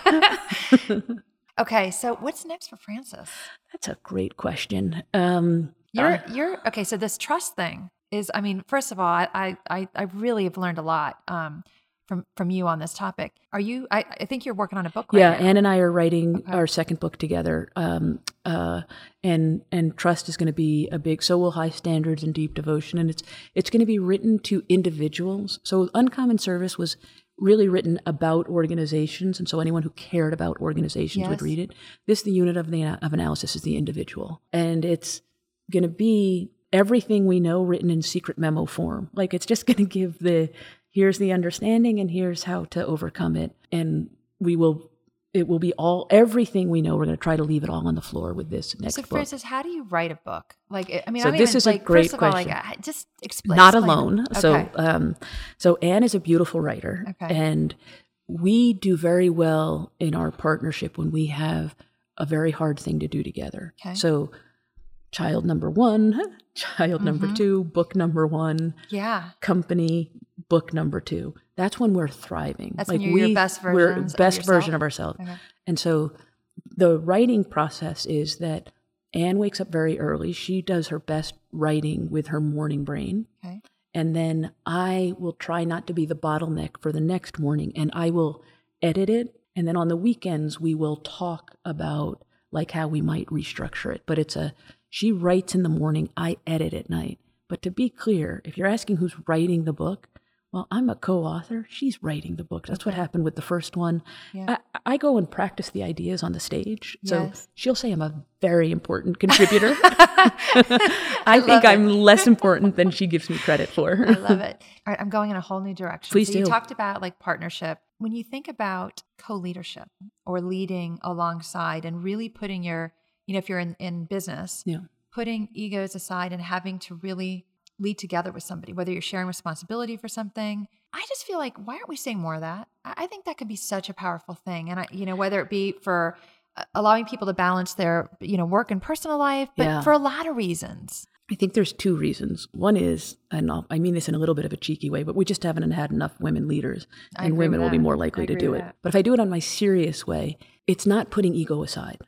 [SPEAKER 2] Okay, so what's next for Frances?
[SPEAKER 3] That's a great question. Um,
[SPEAKER 2] You're
[SPEAKER 3] uh,
[SPEAKER 2] you're okay. So this trust thing is, I mean, first of all, I I I really have learned a lot um, from from you on this topic. Are you? I, I think you're working on a book. Right
[SPEAKER 3] yeah,
[SPEAKER 2] now.
[SPEAKER 3] Anne and I are writing
[SPEAKER 2] Okay.
[SPEAKER 3] our second book together, um, uh, and and trust is going to be a big. So will high standards and deep devotion, and it's it's going to be written to individuals. So uncommon service was really written about organizations, and so anyone who cared about organizations would read it. This the unit of the of analysis is the individual, and it's going to be everything we know written in secret memo form. Like it's just going to give the here's the understanding and here's how to overcome it, and we will. It will be all everything we know. We're going to try to leave it all on the floor with this next book.
[SPEAKER 2] so. Frances, how do you write a book? Like, I mean,
[SPEAKER 3] So
[SPEAKER 2] I'm
[SPEAKER 3] this
[SPEAKER 2] even,
[SPEAKER 3] is a
[SPEAKER 2] like,
[SPEAKER 3] great
[SPEAKER 2] first of all, like,
[SPEAKER 3] question.
[SPEAKER 2] Just explain.
[SPEAKER 3] not
[SPEAKER 2] explain.
[SPEAKER 3] alone. So,
[SPEAKER 2] Okay.
[SPEAKER 3] um, so Anne is a beautiful writer,
[SPEAKER 2] Okay.
[SPEAKER 3] and we do very well in our partnership when we have a very hard thing to do together.
[SPEAKER 2] Okay.
[SPEAKER 3] So, child number one, child number
[SPEAKER 2] Mhm.
[SPEAKER 3] two, book number one,
[SPEAKER 2] yeah,
[SPEAKER 3] company, book number two. That's when we're thriving.
[SPEAKER 2] That's when you're your best
[SPEAKER 3] we're
[SPEAKER 2] versions of
[SPEAKER 3] best version of ourselves.
[SPEAKER 2] Okay.
[SPEAKER 3] And so the writing process is that Anne wakes up very early. She does her best writing with her morning brain.
[SPEAKER 2] okay,
[SPEAKER 3] And then I will try not to be the bottleneck for the next morning and I will edit it. And then on the weekends, we will talk about like how we might restructure it. But it's a, She writes in the morning, I edit at night. But to be clear, if you're asking who's writing the book, well, I'm a co author. She's writing the book. That's what happened with the first one.
[SPEAKER 2] Yeah.
[SPEAKER 3] I, I go and practice the ideas on the stage. So
[SPEAKER 2] Yes.
[SPEAKER 3] she'll say I'm a very important contributor. I, think
[SPEAKER 2] it.
[SPEAKER 3] I'm less important than she gives me credit for.
[SPEAKER 2] I love it. All right, I'm going in a whole new direction.
[SPEAKER 3] Please
[SPEAKER 2] so you talked about like partnership. When you think about co-leadership or leading alongside and really putting your, you know, if you're in, in business,
[SPEAKER 3] yeah.
[SPEAKER 2] putting egos aside and having to really lead together with somebody, whether you're sharing responsibility for something. I just feel like, why aren't we saying more of that? I think that could be such a powerful thing. And I, you know, whether it be for uh, allowing people to balance their, you know, work and personal life, but
[SPEAKER 3] Yeah.
[SPEAKER 2] for a lot of reasons.
[SPEAKER 3] I think there's two reasons. One is, and I'll, I mean this in a little bit of a cheeky way, but we just haven't had enough women leaders, and women will be more likely to do it. But if I do it on my serious way, it's not putting ego aside.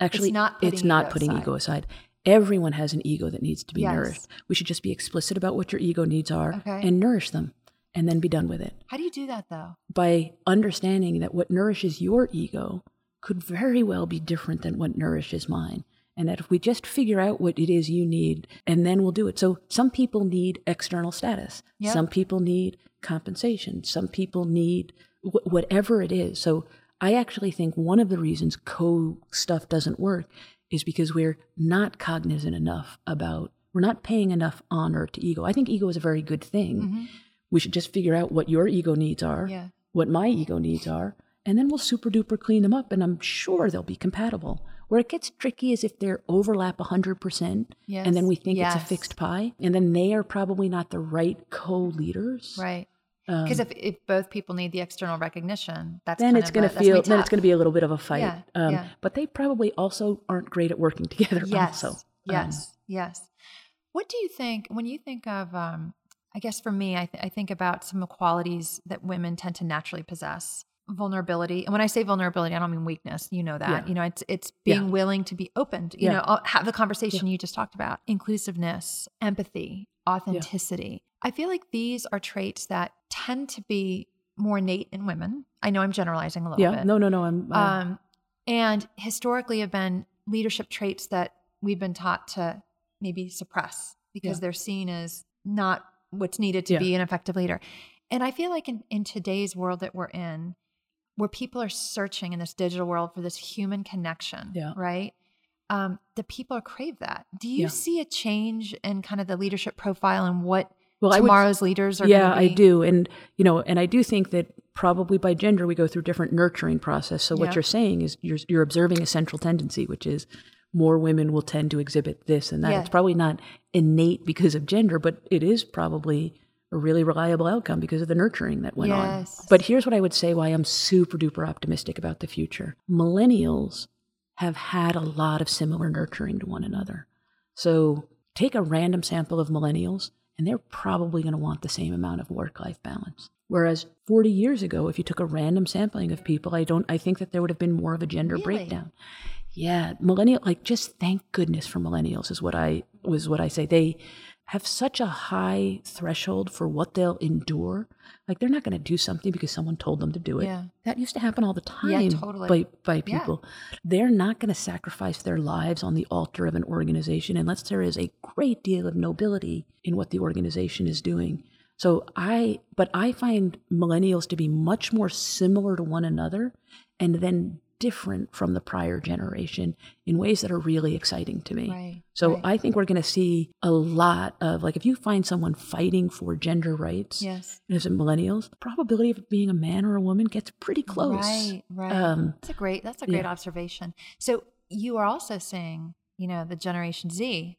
[SPEAKER 3] Actually,
[SPEAKER 2] not
[SPEAKER 3] it's
[SPEAKER 2] putting
[SPEAKER 3] not
[SPEAKER 2] ego
[SPEAKER 3] putting
[SPEAKER 2] aside.
[SPEAKER 3] ego aside. Everyone has an ego that needs to be
[SPEAKER 2] Yes.
[SPEAKER 3] nourished. We should just be explicit about what your ego needs are
[SPEAKER 2] Okay.
[SPEAKER 3] and nourish them, and then be done with it
[SPEAKER 2] How do you do that though?
[SPEAKER 3] by understanding that what nourishes your ego could very well be different than what nourishes mine. And that if we just figure out what it is you need, and then we'll do it. So some people need external status.
[SPEAKER 2] Yep.
[SPEAKER 3] Some people need compensation. Some people need wh- whatever it is. So I actually think one of the reasons co stuff doesn't work is because we're not cognizant enough about, we're not paying enough honor to ego. I think ego is a very good thing. Mm-hmm. We should just figure out what your ego needs are,
[SPEAKER 2] Yeah.
[SPEAKER 3] what my ego needs are, and then we'll super duper clean them up, and I'm sure they'll be compatible. Where it gets tricky is if they're overlap 100%,
[SPEAKER 2] Yes.
[SPEAKER 3] and then we think it's a fixed pie, and then they are probably not the right co leaders.
[SPEAKER 2] Right.
[SPEAKER 3] Um,
[SPEAKER 2] Because if, if both people need the external recognition, that's
[SPEAKER 3] then it's going to feel then it's going to be a little bit of a fight.
[SPEAKER 2] Yeah,
[SPEAKER 3] um,
[SPEAKER 2] yeah.
[SPEAKER 3] But they probably also aren't great at working together.
[SPEAKER 2] yes,
[SPEAKER 3] Also, Um,
[SPEAKER 2] yes, yes. What do you think when you think of? Um, I guess for me, I, th- I think about some qualities that women tend to naturally possess. Vulnerability, and when I say vulnerability, I don't mean weakness. You know that.
[SPEAKER 3] Yeah.
[SPEAKER 2] You know, it's it's
[SPEAKER 3] Yeah.
[SPEAKER 2] being willing to be opened. You
[SPEAKER 3] Yeah.
[SPEAKER 2] know, uh, have the conversation you just talked about, inclusiveness, empathy, authenticity. I feel like these are traits that tend to be more innate in women. I know I'm generalizing a little
[SPEAKER 3] yeah.
[SPEAKER 2] bit.
[SPEAKER 3] No, no, no. I'm. Uh,
[SPEAKER 2] um, and historically have been leadership traits that we've been taught to maybe suppress because
[SPEAKER 3] Yeah.
[SPEAKER 2] they're seen as not what's needed to
[SPEAKER 3] Yeah.
[SPEAKER 2] be an effective leader. And I feel like in, in today's world that we're in, where people are searching in this digital world for this human connection,
[SPEAKER 3] Yeah.
[SPEAKER 2] right? Um, the people crave that. Do you see a change in kind of the leadership profile and what
[SPEAKER 3] Well, I would-
[SPEAKER 2] tomorrow's leaders are?
[SPEAKER 3] yeah i do and you know and i do think that probably by gender we go through different nurturing process so
[SPEAKER 2] Yeah.
[SPEAKER 3] what you're saying is you're, you're observing a central tendency which is more women will tend to exhibit this and that
[SPEAKER 2] Yeah.
[SPEAKER 3] it's probably not innate because of gender but it is probably a really reliable outcome because of the nurturing that went on but here's what i would say why i'm super duper optimistic about the future millennials have had a lot of similar nurturing to one another so take a random sample of millennials, and they're probably going to want the same amount of work-life balance. Whereas 40 years ago, if you took a random sampling of people, I don't, I think that there would have been more of a gender
[SPEAKER 2] Really?
[SPEAKER 3] breakdown. Yeah, millennial, like just thank goodness for millennials is what I was what I say. They have such a high threshold for what they'll endure. Like they're not going to do something because someone told them to do it.
[SPEAKER 2] Yeah.
[SPEAKER 3] That used to happen all the time
[SPEAKER 2] Yeah, totally.
[SPEAKER 3] by by
[SPEAKER 2] Yeah.
[SPEAKER 3] people. They're not going to sacrifice their lives on the altar of an organization unless there is a great deal of nobility in what the organization is doing. So I but I find millennials to be much more similar to one another and then different from the prior generation in ways that are really exciting to me.
[SPEAKER 2] Right,
[SPEAKER 3] So
[SPEAKER 2] right.
[SPEAKER 3] I think we're going to see a lot of like if you find someone fighting for gender rights
[SPEAKER 2] Yes.
[SPEAKER 3] as a millennials, the probability of it being a man or a woman gets pretty close.
[SPEAKER 2] Right, right.
[SPEAKER 3] Um,
[SPEAKER 2] that's a great that's a great
[SPEAKER 3] yeah.
[SPEAKER 2] observation. So you are also seeing, you know, the Generation Z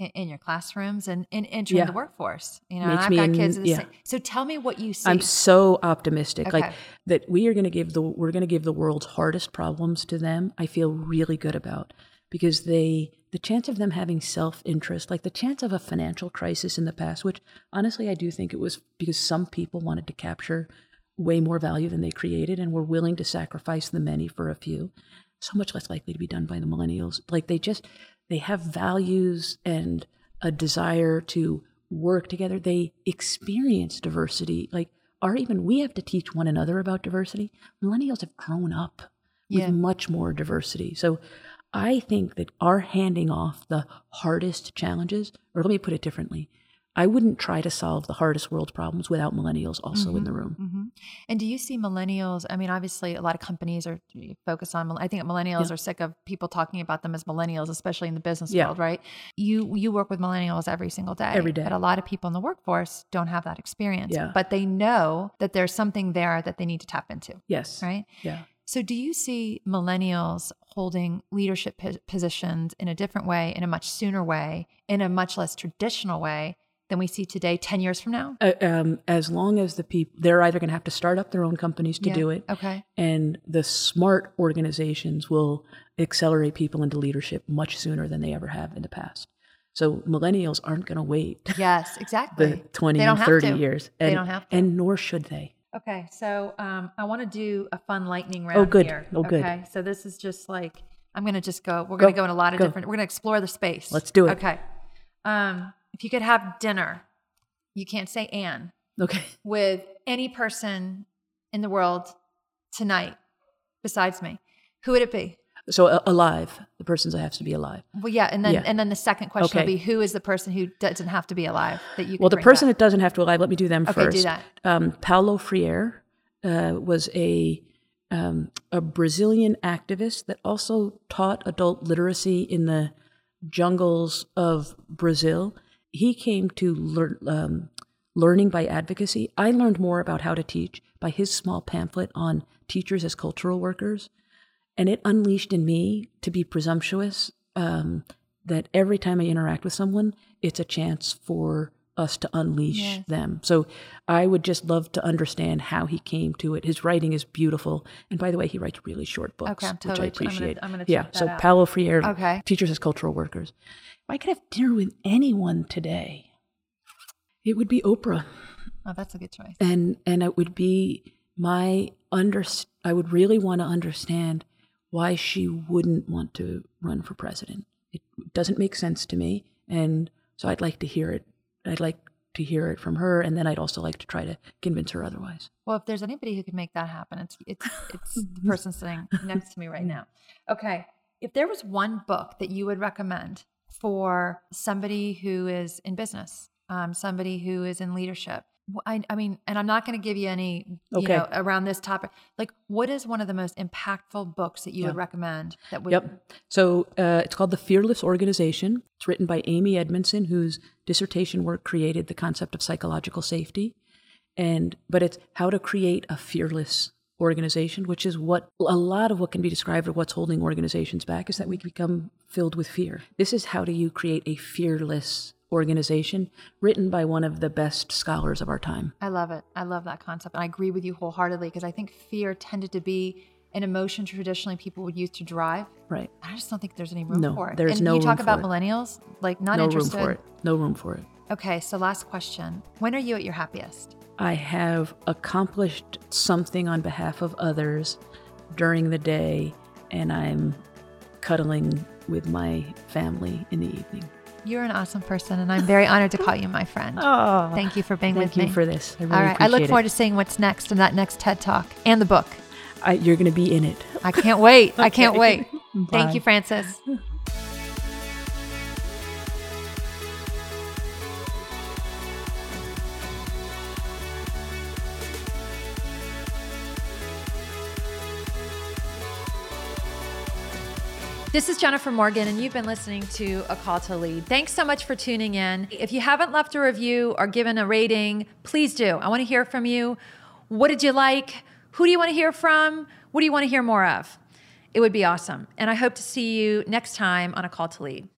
[SPEAKER 2] in, in your classrooms and, and entering
[SPEAKER 3] Yeah.
[SPEAKER 2] the workforce. You know,
[SPEAKER 3] Makes
[SPEAKER 2] I've got
[SPEAKER 3] in-
[SPEAKER 2] kids. The
[SPEAKER 3] yeah.
[SPEAKER 2] same. So tell me what you see.
[SPEAKER 3] I'm so optimistic, like that we are going to give the we're going to give the world's hardest problems to them. I feel really good about because they the chance of them having self interest, like the chance of a financial crisis in the past, which honestly I do think it was because some people wanted to capture way more value than they created and were willing to sacrifice the many for a few. So much less likely to be done by the millennials. Like they just they have values and a desire to work together. They experience diversity. Like or even we have to teach one another about diversity. Millennials have grown up with
[SPEAKER 2] Yeah.
[SPEAKER 3] much more diversity. So I think that our handing off the hardest challenges, or let me put it differently, I wouldn't try to solve the hardest world problems without millennials also in the room.
[SPEAKER 2] hmm And do you see millennials? I mean, obviously, a lot of companies are focused on. I think millennials
[SPEAKER 3] Yeah.
[SPEAKER 2] are sick of people talking about them as millennials, especially in the business
[SPEAKER 3] Yeah.
[SPEAKER 2] world, right? You you work with millennials every single day,
[SPEAKER 3] Every day.
[SPEAKER 2] But a lot of people in the workforce don't have that experience.
[SPEAKER 3] Yeah.
[SPEAKER 2] But they know that there's something there that they need to tap into,
[SPEAKER 3] Yes.
[SPEAKER 2] right?
[SPEAKER 3] Yeah.
[SPEAKER 2] So, do you see millennials holding leadership po- positions in a different way, in a much sooner way, in a much less traditional way than we see today, ten years from now?
[SPEAKER 3] Uh, um, as long as the people, they're either going to have to start up their own companies to
[SPEAKER 2] Yeah.
[SPEAKER 3] do it,
[SPEAKER 2] Okay.
[SPEAKER 3] and the smart organizations will accelerate people into leadership much sooner than they ever have in the past. So millennials aren't going to wait
[SPEAKER 2] Yes, exactly.
[SPEAKER 3] the 20
[SPEAKER 2] They don't
[SPEAKER 3] and
[SPEAKER 2] have
[SPEAKER 3] 30
[SPEAKER 2] to.
[SPEAKER 3] years.
[SPEAKER 2] They
[SPEAKER 3] And,
[SPEAKER 2] don't have to.
[SPEAKER 3] And nor should they.
[SPEAKER 2] Okay, so um, I want to do a fun lightning round
[SPEAKER 3] Oh, good.
[SPEAKER 2] here.
[SPEAKER 3] Oh, good.
[SPEAKER 2] Okay, so this is just like I'm going to just go. We're going to go in a lot of
[SPEAKER 3] Go.
[SPEAKER 2] different. We're going to explore the space.
[SPEAKER 3] Let's do it.
[SPEAKER 2] Okay. Um, if you could have dinner, you can't say Anne
[SPEAKER 3] Okay.
[SPEAKER 2] with any person in the world tonight besides me. Who would it be?
[SPEAKER 3] So uh, alive, the person has to be alive.
[SPEAKER 2] Well, yeah, and then
[SPEAKER 3] Yeah.
[SPEAKER 2] and then the second question will
[SPEAKER 3] Okay.
[SPEAKER 2] be who is the person who doesn't have to be alive that you?
[SPEAKER 3] Well, the person
[SPEAKER 2] back?
[SPEAKER 3] that doesn't have to alive, let me do them
[SPEAKER 2] Okay, do
[SPEAKER 3] first.
[SPEAKER 2] that.
[SPEAKER 3] Um, Paulo Freire uh, was a um, a Brazilian activist that also taught adult literacy in the jungles of Brazil. He came to learn um, learning by advocacy. I learned more about how to teach by his small pamphlet on teachers as cultural workers, and it unleashed in me to be presumptuous. Um, that every time I interact with someone, it's a chance for us to unleash
[SPEAKER 2] Yes.
[SPEAKER 3] them. So I would just love to understand how he came to it. His writing is beautiful. And by the way, he writes really short books,
[SPEAKER 2] Okay, I'm
[SPEAKER 3] which
[SPEAKER 2] totally-
[SPEAKER 3] I
[SPEAKER 2] I'm gonna-
[SPEAKER 3] appreciate.
[SPEAKER 2] I'm gonna
[SPEAKER 3] yeah. So
[SPEAKER 2] out.
[SPEAKER 3] Paulo Freire,
[SPEAKER 2] Okay.
[SPEAKER 3] teachers as cultural workers. If I could have dinner with anyone today, it would be Oprah
[SPEAKER 2] Oh, that's a good choice.
[SPEAKER 3] and and it would be my under I would really want to understand why she wouldn't want to run for president. It doesn't make sense to me, and so I'd like to hear it. I'd like to hear it from her, and then I'd also like to try to convince her otherwise.
[SPEAKER 2] Well, if there's anybody who can make that happen, it's it's it's the person sitting next to me right now. Okay. If there was one book that you would recommend for somebody who is in business, um, somebody who is in leadership, I, I mean, and I'm not going to give you any, you
[SPEAKER 3] Okay.
[SPEAKER 2] know, around this topic. Like, what is one of the most impactful books that you would recommend? That would,
[SPEAKER 3] Yep. So uh, it's called The Fearless Organization. It's written by Amy Edmondson, whose dissertation work created the concept of psychological safety. And but it's how to create a fearless organization, which is what a lot of what can be described of what's holding organizations back is that we become filled with fear. This is how do you create a fearless organization written by one of the best scholars of our time.
[SPEAKER 2] I love it. I love that concept. And I agree with you wholeheartedly because I think fear tended to be an emotion traditionally people would use to drive.
[SPEAKER 3] Right.
[SPEAKER 2] I just don't think there's any room
[SPEAKER 3] No,
[SPEAKER 2] for it.
[SPEAKER 3] there's
[SPEAKER 2] and
[SPEAKER 3] no
[SPEAKER 2] you talk about millennials, like not
[SPEAKER 3] no
[SPEAKER 2] interested.
[SPEAKER 3] room for it. No room for it.
[SPEAKER 2] Okay, so last question. When are you at your happiest?
[SPEAKER 3] I have accomplished something on behalf of others during the day, and I'm cuddling with my family in the evening.
[SPEAKER 2] You're an awesome person, and I'm very honored to call you my friend.
[SPEAKER 3] Oh,
[SPEAKER 2] Thank you for being with me.
[SPEAKER 3] thank you for this. I really
[SPEAKER 2] All right, I look forward
[SPEAKER 3] it.
[SPEAKER 2] to seeing what's next in that next TED Talk and the book.
[SPEAKER 3] I, you're going to be in it.
[SPEAKER 2] I can't wait. I can't
[SPEAKER 3] Okay.
[SPEAKER 2] wait. Thank you, Frances. This is Jennifer Morgan, and you've been listening to A Call to Lead. Thanks so much for tuning in. If you haven't left a review or given a rating, please do. I want to hear from you. What did you like? Who do you want to hear from? What do you want to hear more of? It would be awesome. And I hope to see you next time on A Call to Lead.